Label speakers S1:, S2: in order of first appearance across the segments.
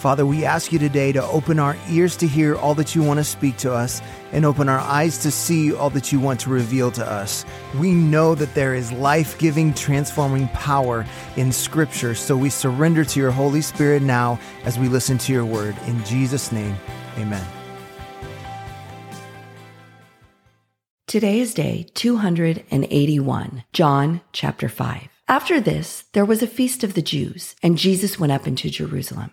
S1: Father, we ask you today to open our ears to hear all that you want to speak to us and open our eyes to see all that you want to reveal to us. We know that there is life giving, transforming power in Scripture, so we surrender to your Holy Spirit now as we listen to your word. In Jesus' name, amen.
S2: Today is day 281, John chapter 5. After this, there was a feast of the Jews, and Jesus went up into Jerusalem.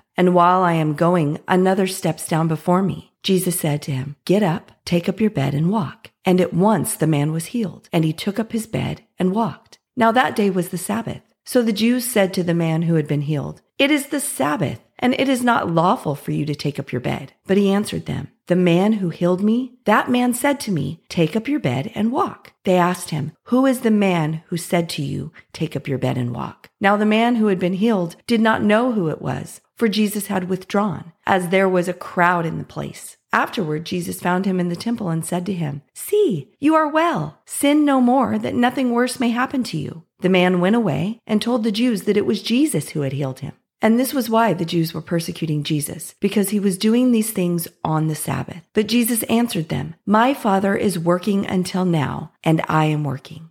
S2: And while I am going, another steps down before me. Jesus said to him, Get up, take up your bed, and walk. And at once the man was healed, and he took up his bed and walked. Now that day was the Sabbath. So the Jews said to the man who had been healed, It is the Sabbath, and it is not lawful for you to take up your bed. But he answered them, The man who healed me, that man said to me, Take up your bed and walk. They asked him, Who is the man who said to you, Take up your bed and walk? Now the man who had been healed did not know who it was, for Jesus had withdrawn, as there was a crowd in the place. Afterward, Jesus found him in the temple and said to him, See, you are well. Sin no more, that nothing worse may happen to you. The man went away and told the Jews that it was Jesus who had healed him. And this was why the Jews were persecuting Jesus, because he was doing these things on the Sabbath. But Jesus answered them, My Father is working until now, and I am working.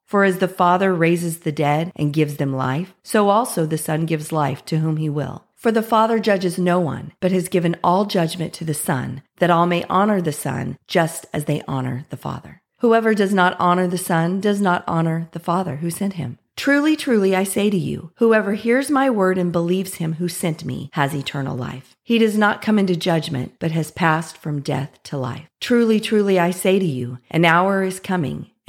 S2: For as the Father raises the dead and gives them life, so also the Son gives life to whom he will. For the Father judges no one, but has given all judgment to the Son, that all may honor the Son just as they honor the Father. Whoever does not honor the Son does not honor the Father who sent him. Truly, truly, I say to you, whoever hears my word and believes him who sent me has eternal life. He does not come into judgment, but has passed from death to life. Truly, truly, I say to you, an hour is coming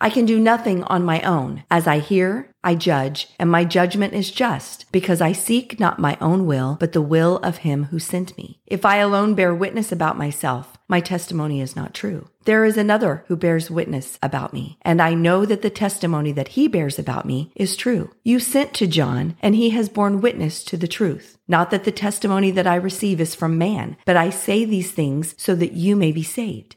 S2: I can do nothing on my own. As I hear, I judge, and my judgment is just, because I seek not my own will, but the will of him who sent me. If I alone bear witness about myself, my testimony is not true. There is another who bears witness about me, and I know that the testimony that he bears about me is true. You sent to John, and he has borne witness to the truth. Not that the testimony that I receive is from man, but I say these things so that you may be saved.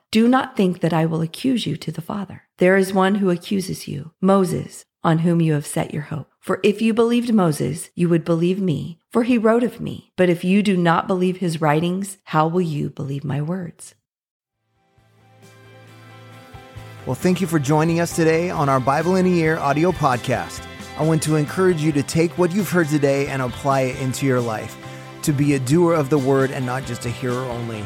S2: Do not think that I will accuse you to the Father. There is one who accuses you, Moses, on whom you have set your hope. For if you believed Moses, you would believe me, for he wrote of me. But if you do not believe his writings, how will you believe my words?
S1: Well, thank you for joining us today on our Bible in a Year audio podcast. I want to encourage you to take what you've heard today and apply it into your life, to be a doer of the word and not just a hearer only.